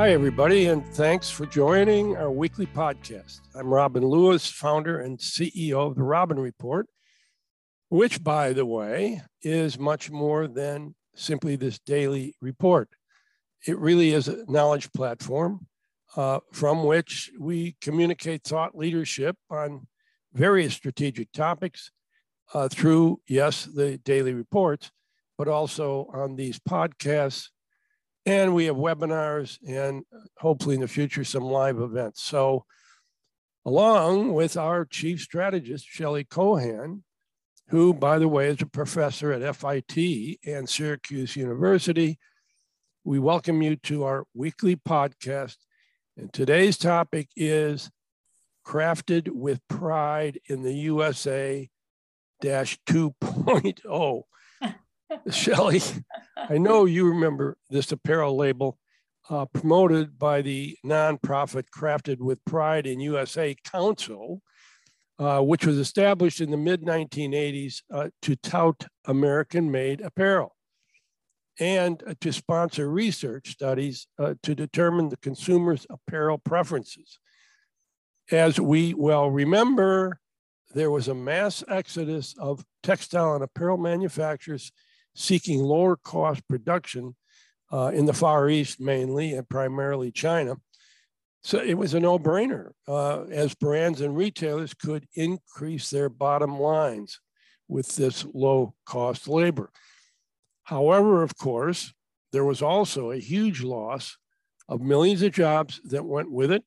Hi, everybody, and thanks for joining our weekly podcast. I'm Robin Lewis, founder and CEO of the Robin Report, which, by the way, is much more than simply this daily report. It really is a knowledge platform uh, from which we communicate thought leadership on various strategic topics uh, through, yes, the daily reports, but also on these podcasts. And we have webinars and uh, hopefully in the future some live events. So, along with our chief strategist, Shelley Kohan, who, by the way, is a professor at FIT and Syracuse University, we welcome you to our weekly podcast. And today's topic is crafted with pride in the USA dash 2.0. Shelley, I know you remember this apparel label uh, promoted by the nonprofit Crafted with Pride in USA Council, uh, which was established in the mid 1980s uh, to tout American made apparel and uh, to sponsor research studies uh, to determine the consumer's apparel preferences. As we well remember, there was a mass exodus of textile and apparel manufacturers seeking lower cost production uh, in the Far East mainly and primarily China. So it was a no brainer uh, as brands and retailers could increase their bottom lines with this low cost labor. However, of course, there was also a huge loss of millions of jobs that went with it.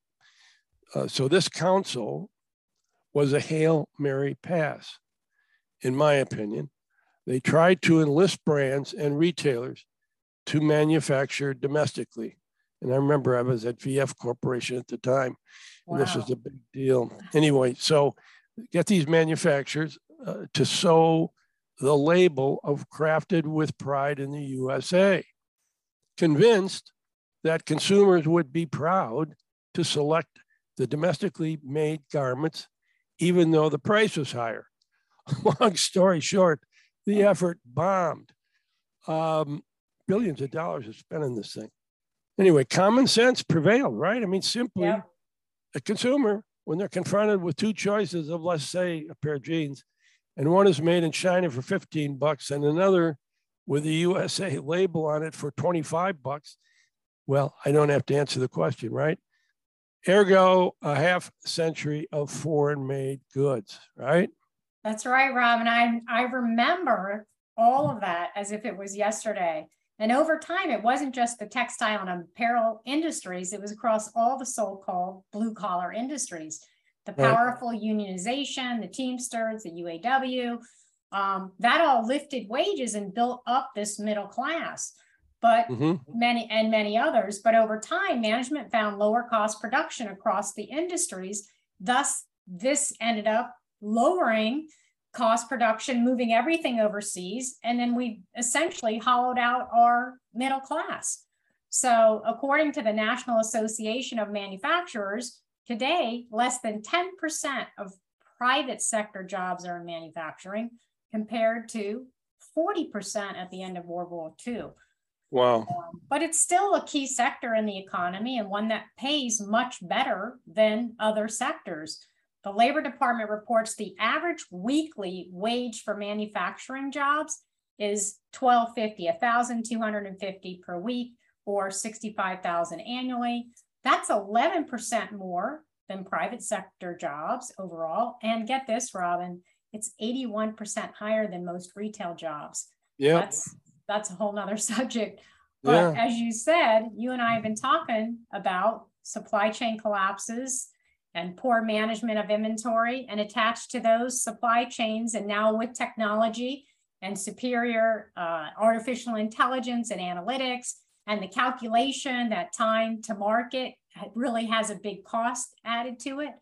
Uh, so this council was a Hail Mary pass, in my opinion. They tried to enlist brands and retailers to manufacture domestically. And I remember I was at VF Corporation at the time, and wow. this was a big deal. Anyway, so get these manufacturers uh, to sew the label of crafted with pride in the USA, convinced that consumers would be proud to select the domestically made garments, even though the price was higher. Long story short, the effort bombed. Um, billions of dollars are spent on this thing. Anyway, common sense prevailed, right? I mean, simply yeah. a consumer, when they're confronted with two choices of, let's say, a pair of jeans, and one is made in China for 15 bucks and another with a USA label on it for 25 bucks, well, I don't have to answer the question, right? Ergo, a half century of foreign made goods, right? That's right, Rob. And I, I remember all of that as if it was yesterday. And over time, it wasn't just the textile and apparel industries, it was across all the so called blue collar industries. The powerful right. unionization, the Teamsters, the UAW, um, that all lifted wages and built up this middle class. But mm-hmm. many and many others. But over time, management found lower cost production across the industries. Thus, this ended up lowering cost production, moving everything overseas, and then we essentially hollowed out our middle class. So, according to the National Association of Manufacturers, today less than 10% of private sector jobs are in manufacturing compared to 40% at the end of World War II. Wow. Um, but it's still a key sector in the economy and one that pays much better than other sectors. The Labor Department reports the average weekly wage for manufacturing jobs is 1250, 1250 per week or 65,000 annually. That's 11% more than private sector jobs overall. And get this, Robin, it's 81% higher than most retail jobs. Yeah. That's that's a whole nother subject. But yeah. as you said, you and I have been talking about supply chain collapses and poor management of inventory and attached to those supply chains and now with technology and superior uh, artificial intelligence and analytics and the calculation that time to market really has a big cost added to it.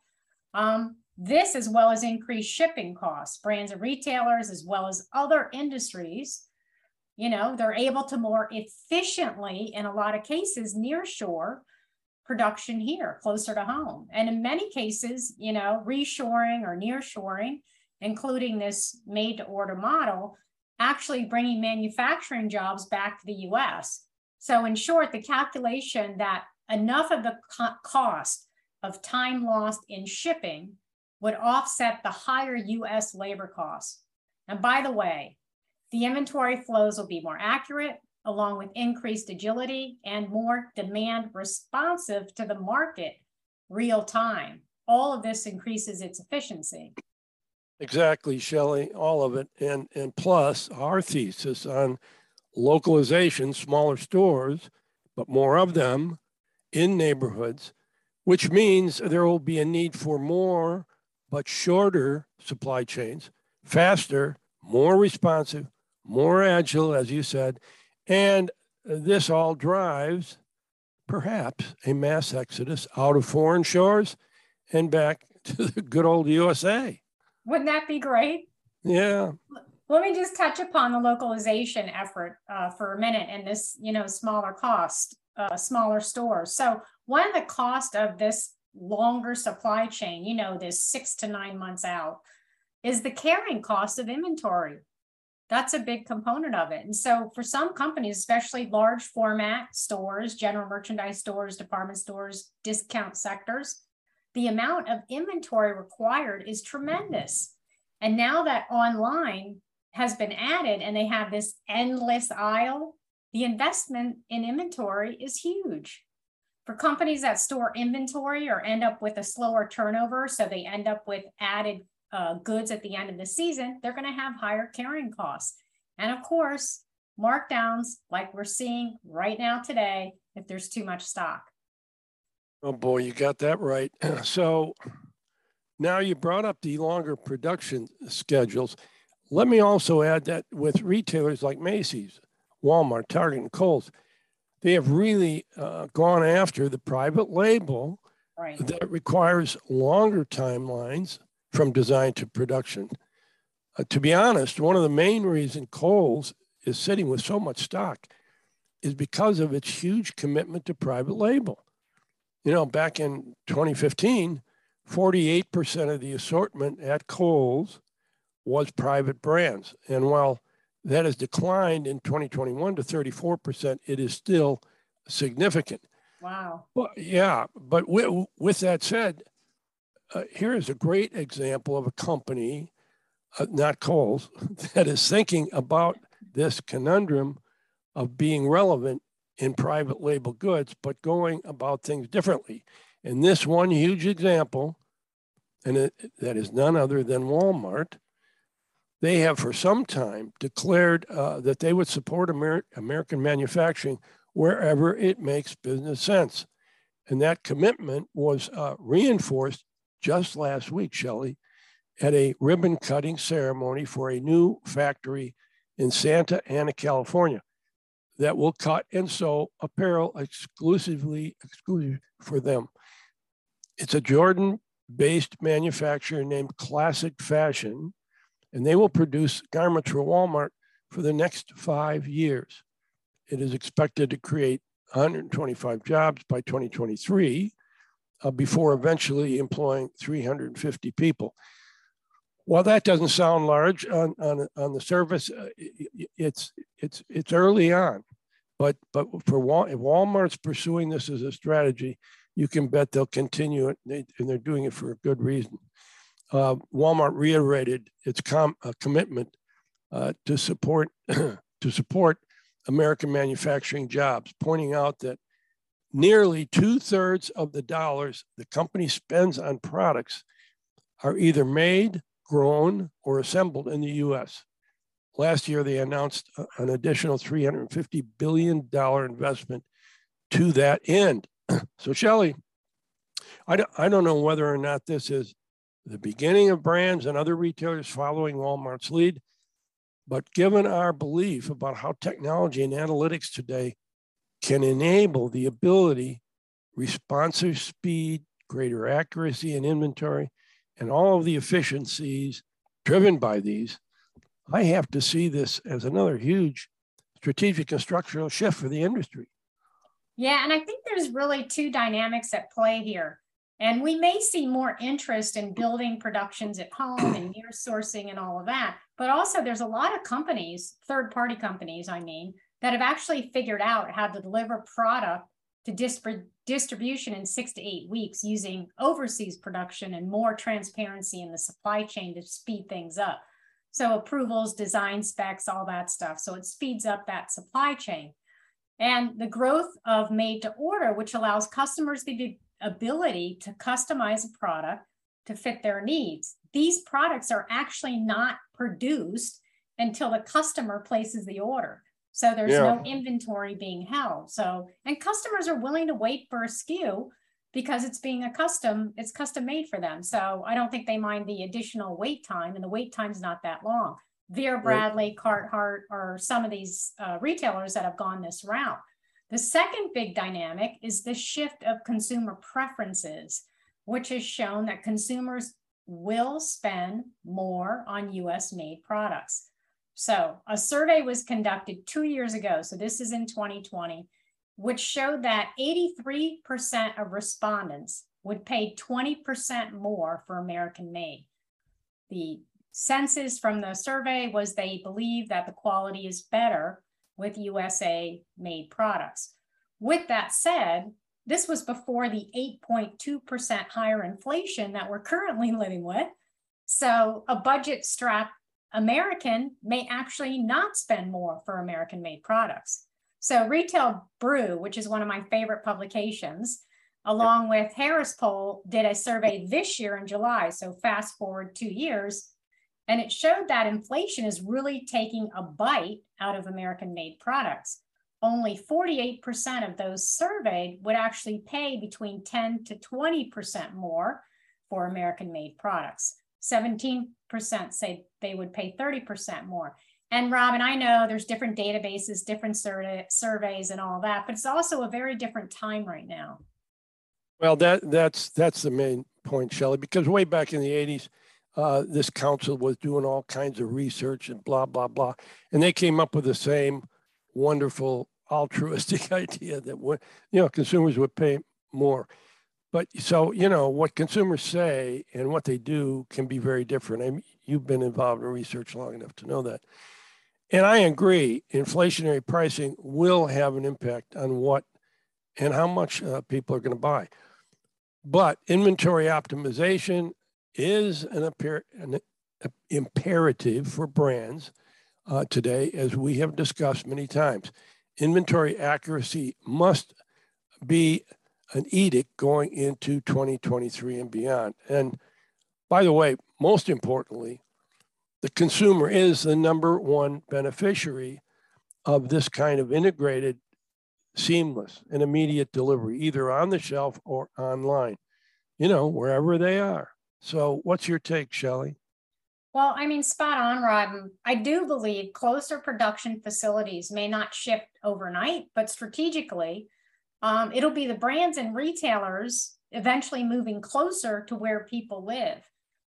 Um, this as well as increased shipping costs. Brands and retailers as well as other industries you know they're able to more efficiently in a lot of cases near shore production here closer to home. And in many cases, you know, reshoring or nearshoring, including this made to order model, actually bringing manufacturing jobs back to the US. So, in short, the calculation that enough of the co- cost of time lost in shipping would offset the higher US labor costs. And by the way, the inventory flows will be more accurate, along with increased agility and more demand responsive to the market real time. All of this increases its efficiency. Exactly, Shelley, all of it. And, and plus, our thesis on localization, smaller stores, but more of them in neighborhoods, which means there will be a need for more but shorter supply chains, faster, more responsive, more agile, as you said. And this all drives perhaps a mass exodus out of foreign shores and back to the good old USA. Wouldn't that be great? Yeah. Let me just touch upon the localization effort uh, for a minute and this, you know, smaller cost, uh, smaller stores. So one of the cost of this longer supply chain, you know, this six to nine months out, is the carrying cost of inventory. That's a big component of it. And so for some companies, especially large format stores, general merchandise stores, department stores, discount sectors, the amount of inventory required is tremendous. And now that online has been added and they have this endless aisle, the investment in inventory is huge. For companies that store inventory or end up with a slower turnover, so they end up with added uh, goods at the end of the season, they're going to have higher carrying costs. And of course, markdowns like we're seeing right now today if there's too much stock. Oh boy, you got that right. So now you brought up the longer production schedules. Let me also add that with retailers like Macy's, Walmart, Target, and Kohl's, they have really uh, gone after the private label right. that requires longer timelines from design to production. Uh, to be honest, one of the main reasons Kohl's is sitting with so much stock is because of its huge commitment to private label. You know, back in 2015, 48% of the assortment at Kohl's was private brands. And while that has declined in 2021 to 34%, it is still significant. Wow. Well, yeah, but with, with that said, uh, here is a great example of a company, uh, not Kohl's, that is thinking about this conundrum of being relevant in private label goods, but going about things differently. And this one huge example, and it, that is none other than Walmart, they have for some time declared uh, that they would support Amer- American manufacturing wherever it makes business sense. And that commitment was uh, reinforced just last week, Shelley, at a ribbon cutting ceremony for a new factory in Santa Ana, California, that will cut and sew apparel exclusively exclusive for them. It's a Jordan-based manufacturer named Classic Fashion, and they will produce garments for Walmart for the next five years. It is expected to create 125 jobs by 2023 uh, before eventually employing 350 people. While that doesn't sound large on, on, on the surface, uh, it's, it's, it's early on. But, but for Wal- if Walmart's pursuing this as a strategy, you can bet they'll continue it, and, they, are doing it for a good reason. Uh, Walmart reiterated its com- uh, commitment uh, to support to support American manufacturing jobs, pointing out that nearly two thirds of the dollars the company spends on products are either made, grown, or assembled in the US. Last year, they announced an additional $350 billion investment to that end. So, Shelley, I don't, I don't know whether or not this is the beginning of brands and other retailers following Walmart's lead, but given our belief about how technology and analytics today can enable the ability, responsive speed, greater accuracy in inventory, and all of the efficiencies driven by these, I have to see this as another huge strategic and structural shift for the industry. Yeah, and I think there's really two dynamics at play here. And we may see more interest in building productions at home and near sourcing and all of that. But also, there's a lot of companies, third party companies, I mean, that have actually figured out how to deliver product to distribution in six to eight weeks using overseas production and more transparency in the supply chain to speed things up. So approvals, design specs, all that stuff. So it speeds up that supply chain. And the growth of made to order, which allows customers the ability to customize a product to fit their needs. These products are actually not produced until the customer places the order. So there's yeah. no inventory being held. So, and customers are willing to wait for a SKU because it's being a custom, it's custom made for them. So I don't think they mind the additional wait time, and the wait time's not that long. Vera Bradley, Carhartt, or some of these uh, retailers that have gone this route. The second big dynamic is the shift of consumer preferences, which has shown that consumers will spend more on US made products. So, a survey was conducted two years ago. So, this is in 2020, which showed that 83% of respondents would pay 20% more for American made. The census from the survey was they believe that the quality is better with USA made products. With that said, this was before the 8.2% higher inflation that we're currently living with. So, a budget strapped American may actually not spend more for American made products. So, Retail Brew, which is one of my favorite publications, along with Harris Poll, did a survey this year in July. So, fast forward two years, and it showed that inflation is really taking a bite out of American made products. Only 48% of those surveyed would actually pay between 10 to 20% more for American made products. 17% say they would pay 30% more. And Robin, I know there's different databases, different sur- surveys and all that, but it's also a very different time right now. Well, that that's that's the main point, Shelley, because way back in the 80s, uh, this council was doing all kinds of research and blah, blah, blah. And they came up with the same wonderful altruistic idea that, you know, consumers would pay more. But so, you know, what consumers say and what they do can be very different. I mean, you've been involved in research long enough to know that. And I agree, inflationary pricing will have an impact on what and how much uh, people are going to buy. But inventory optimization is an, an imperative for brands uh, today, as we have discussed many times. Inventory accuracy must be an edict going into 2023 and beyond. And by the way, most importantly, the consumer is the number one beneficiary of this kind of integrated, seamless, and immediate delivery, either on the shelf or online, you know, wherever they are. So, what's your take, Shelley? Well, I mean, spot on, Rod. I do believe closer production facilities may not shift overnight, but strategically, um, it'll be the brands and retailers eventually moving closer to where people live.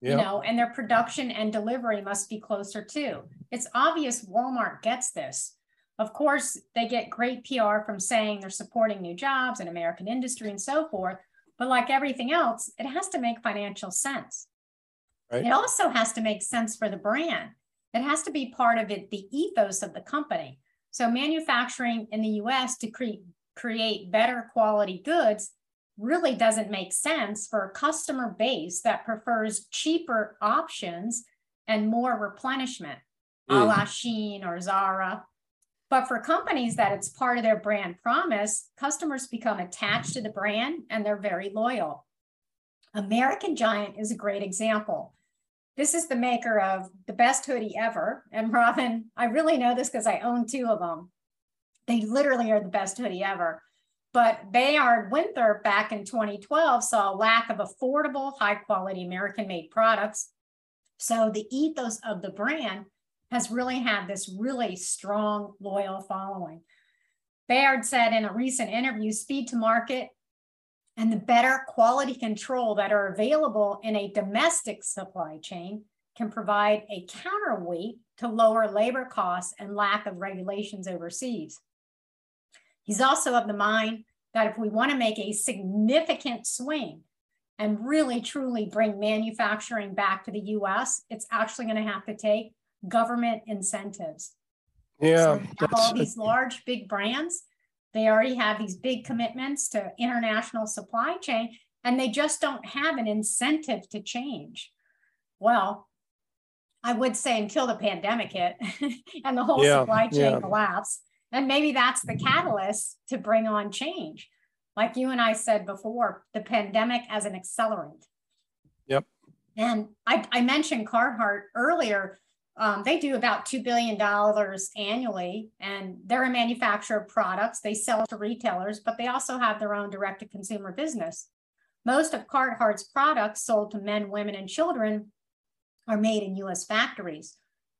Yep. You know, and their production and delivery must be closer too. It's obvious Walmart gets this. Of course, they get great PR from saying they're supporting new jobs and American industry and so forth. But like everything else, it has to make financial sense. Right. It also has to make sense for the brand. It has to be part of it, the ethos of the company. So manufacturing in the US to create create better quality goods really doesn't make sense for a customer base that prefers cheaper options and more replenishment, mm. a la Shein or Zara. But for companies that it's part of their brand promise, customers become attached to the brand and they're very loyal. American Giant is a great example. This is the maker of the best hoodie ever. And Robin, I really know this because I own two of them. They literally are the best hoodie ever. But Bayard Winthrop back in 2012 saw a lack of affordable, high quality American made products. So the ethos of the brand has really had this really strong, loyal following. Bayard said in a recent interview speed to market and the better quality control that are available in a domestic supply chain can provide a counterweight to lower labor costs and lack of regulations overseas. He's also of the mind that if we want to make a significant swing and really truly bring manufacturing back to the US, it's actually going to have to take government incentives. Yeah. So all these large, big brands, They already have these big commitments to international supply chain, and they just don't have an incentive to change. Well, I would say until the pandemic hit and the whole yeah, supply chain yeah. collapsed. And maybe that's the catalyst to bring on change. Like you and I said before, the pandemic as an accelerant. Yep. And I, I mentioned Carhartt earlier. Um, they do about $2 billion annually, and they're a manufacturer of products. They sell to retailers, but they also have their own direct to consumer business. Most of Carhartt's products sold to men, women, and children are made in US factories.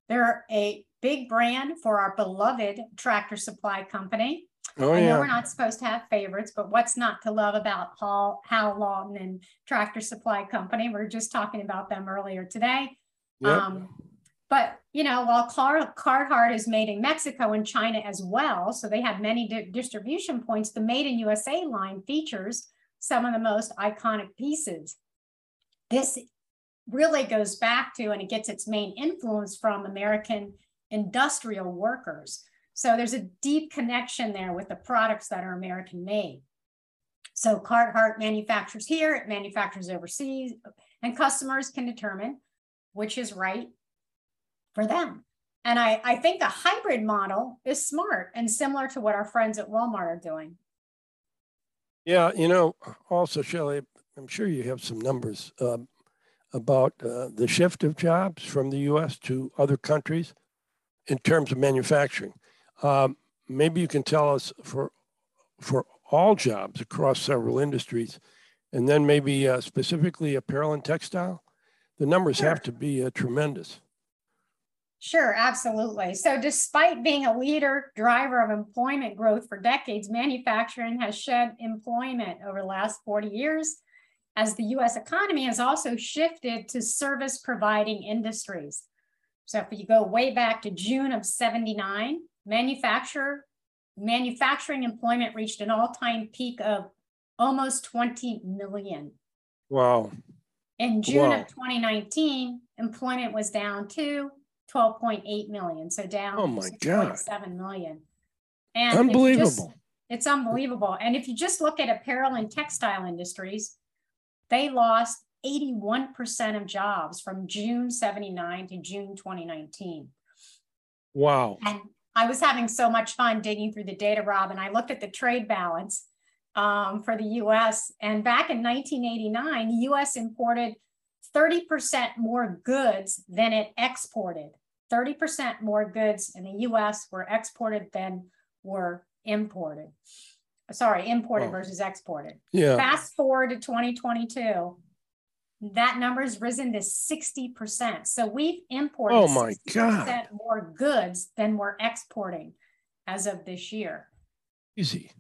They're a big brand for our beloved Tractor Supply Company. Oh, I know we're not supposed to have favorites, but what's not to love about Hal, Hal Lawton and Tractor Supply Company? We are just talking about them earlier today. Yep. Um, but you know, while Car- Carhartt is made in Mexico and China as well, so they have many di- distribution points. The Made in USA line features some of the most iconic pieces. This really goes back to, and it gets its main influence from American industrial workers. So there's a deep connection there with the products that are American made. So Carhartt manufactures here, it manufactures overseas, and customers can determine which is right for them. And I, I think a hybrid model is smart and similar to what our friends at Walmart are doing. Yeah, you know, also, Shelley, I'm sure you have some numbers. Um, about uh, the shift of jobs from the US to other countries in terms of manufacturing. Um, maybe you can tell us for, for all jobs across several industries, and then maybe uh, specifically apparel and textile. The numbers sure. have to be uh, tremendous. Sure, absolutely. So, despite being a leader driver of employment growth for decades, manufacturing has shed employment over the last 40 years as the US economy has also shifted to service providing industries. So if you go way back to June of 79, manufacturer manufacturing employment reached an all-time peak of almost 20 million. Wow. In June wow. of 2019, employment was down to 12.8 million. So down oh my God. 7 million. And unbelievable. Just, it's unbelievable. And if you just look at apparel and textile industries, they lost 81% of jobs from June 79 to June 2019. Wow. And I was having so much fun digging through the data, Rob, and I looked at the trade balance um, for the US. And back in 1989, the US imported 30% more goods than it exported. 30% more goods in the US were exported than were imported sorry, imported oh. versus exported. Yeah. Fast forward to 2022, that number's risen to 60%. So we've imported oh my God. more goods than we're exporting as of this year. Easy.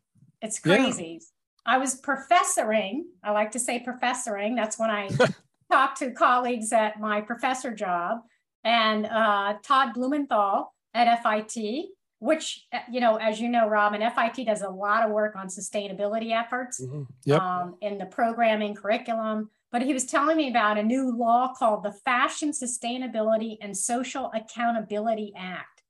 It's crazy. Yeah. I was professoring. I like to say professoring. That's when I talk to colleagues at my professor job. And uh, Todd Blumenthal at FIT which you know as you know robin FIT does a lot of work on sustainability efforts mm-hmm. yep. um, in the programming curriculum but he was telling me about a new law called the fashion sustainability and social accountability act.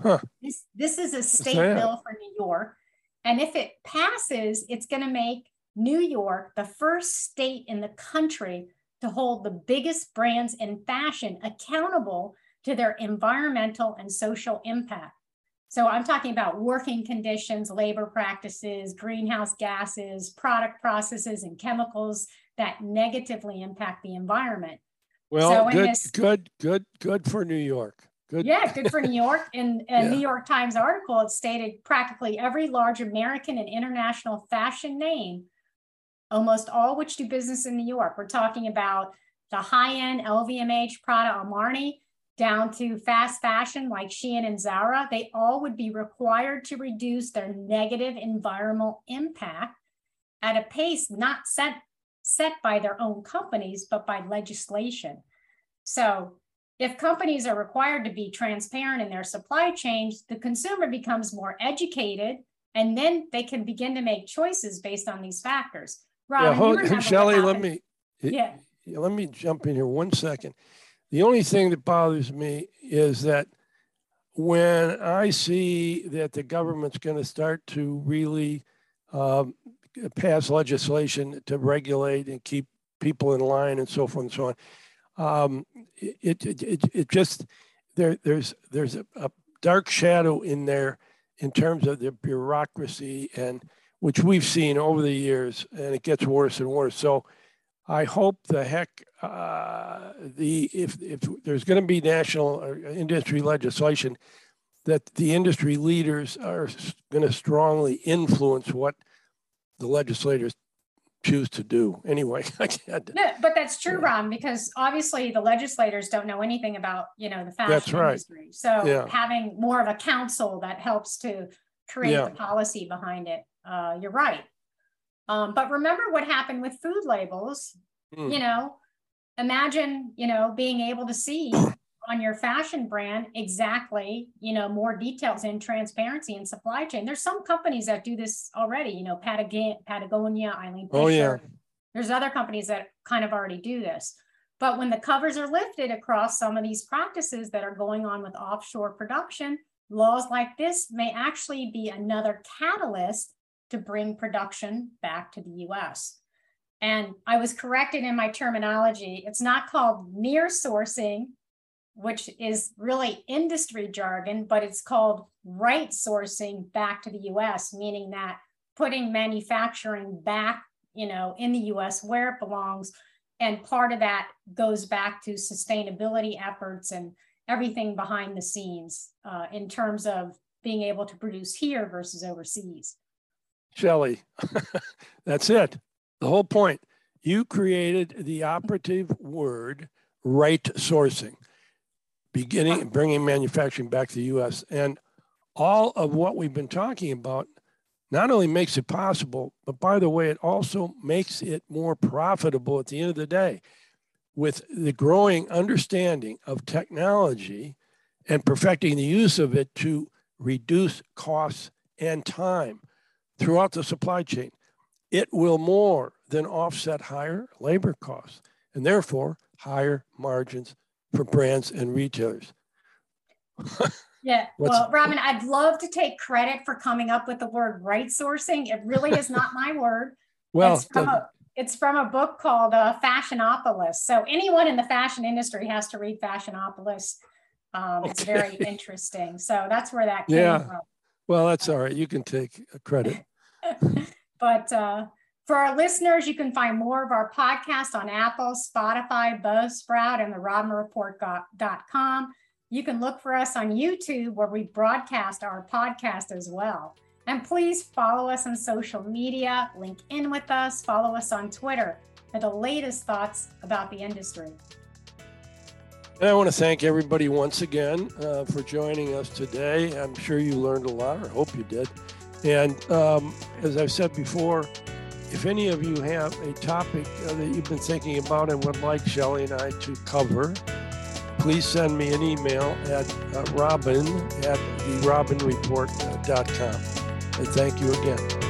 Huh. this, this is a state bill for new york and if it passes it's going to make new york the first state in the country to hold the biggest brands in fashion accountable to their environmental and social impact. So I'm talking about working conditions, labor practices, greenhouse gases, product processes, and chemicals that negatively impact the environment. Well, so good, this, good, good, good for New York. Good. Yeah, good for New York. In a yeah. New York Times article, it stated practically every large American and international fashion name, almost all which do business in New York. We're talking about the high-end LVMH, Prada, Armani, down to fast fashion like Shein and Zara, they all would be required to reduce their negative environmental impact at a pace not set, set by their own companies, but by legislation. So if companies are required to be transparent in their supply chains, the consumer becomes more educated and then they can begin to make choices based on these factors. Robin, yeah, hold, Shelley, let me yeah. let me jump in here one second. The only thing that bothers me is that when I see that the government's going to start to really um, pass legislation to regulate and keep people in line and so forth and so on, um, it, it, it, it, just there there's there's a, a, dark shadow in there in terms of the bureaucracy and which we've seen over the years, and it gets worse and worse. So I hope the heck uh, the if if there's going to be national industry legislation, that the industry leaders are going to strongly influence what the legislators choose to do. Anyway, I can't. No, but that's true, yeah. Ron, because obviously the legislators don't know anything about you know the fashion that's right. industry. So yeah. having more of a council that helps to create yeah. the policy behind it, uh, you're right. Um, but remember what happened with food labels. Mm. You know, imagine you know being able to see on your fashion brand exactly you know more details in transparency and supply chain there's some companies that do this already you know patagonia, patagonia eileen Fisher. oh yeah there's other companies that kind of already do this but when the covers are lifted across some of these practices that are going on with offshore production laws like this may actually be another catalyst to bring production back to the us and I was corrected in my terminology. It's not called near sourcing, which is really industry jargon, but it's called right sourcing back to the US, meaning that putting manufacturing back, you know, in the US where it belongs. And part of that goes back to sustainability efforts and everything behind the scenes uh, in terms of being able to produce here versus overseas. Shelley, that's it. The whole point. You created the operative word right sourcing beginning and bringing manufacturing back to the U.S. And all of what we've been talking about not only makes it possible, but by the way, it also makes it more profitable at the end of the day. With the growing understanding of technology and perfecting the use of it to reduce costs and time throughout the supply chain, it will more than offset higher labor costs and therefore higher margins for brands and retailers. yeah. well, Robin, I'd love to take credit for coming up with the word right sourcing. It really is not my word. Well, it's from, a, it's from a book called uh, Fashionopolis. So anyone in the fashion industry has to read Fashionopolis. Um, okay. It's very interesting. So that's where that came yeah. from. Well, that's all right. You can take credit. but uh, for our listeners, you can find more of our podcast on Apple, Spotify, Buzzsprout, and the RobinReport.com. You can look for us on YouTube where we broadcast our podcast as well. And please follow us on social media, link in with us, follow us on Twitter for the latest thoughts about the industry. And I want to thank everybody once again uh, for joining us today. I'm sure you learned a lot, or hope you did. And um, as I've said before, if any of you have a topic uh, that you've been thinking about and would like Shelley and I to cover, please send me an email at uh, robin at therobinreport.com. And thank you again.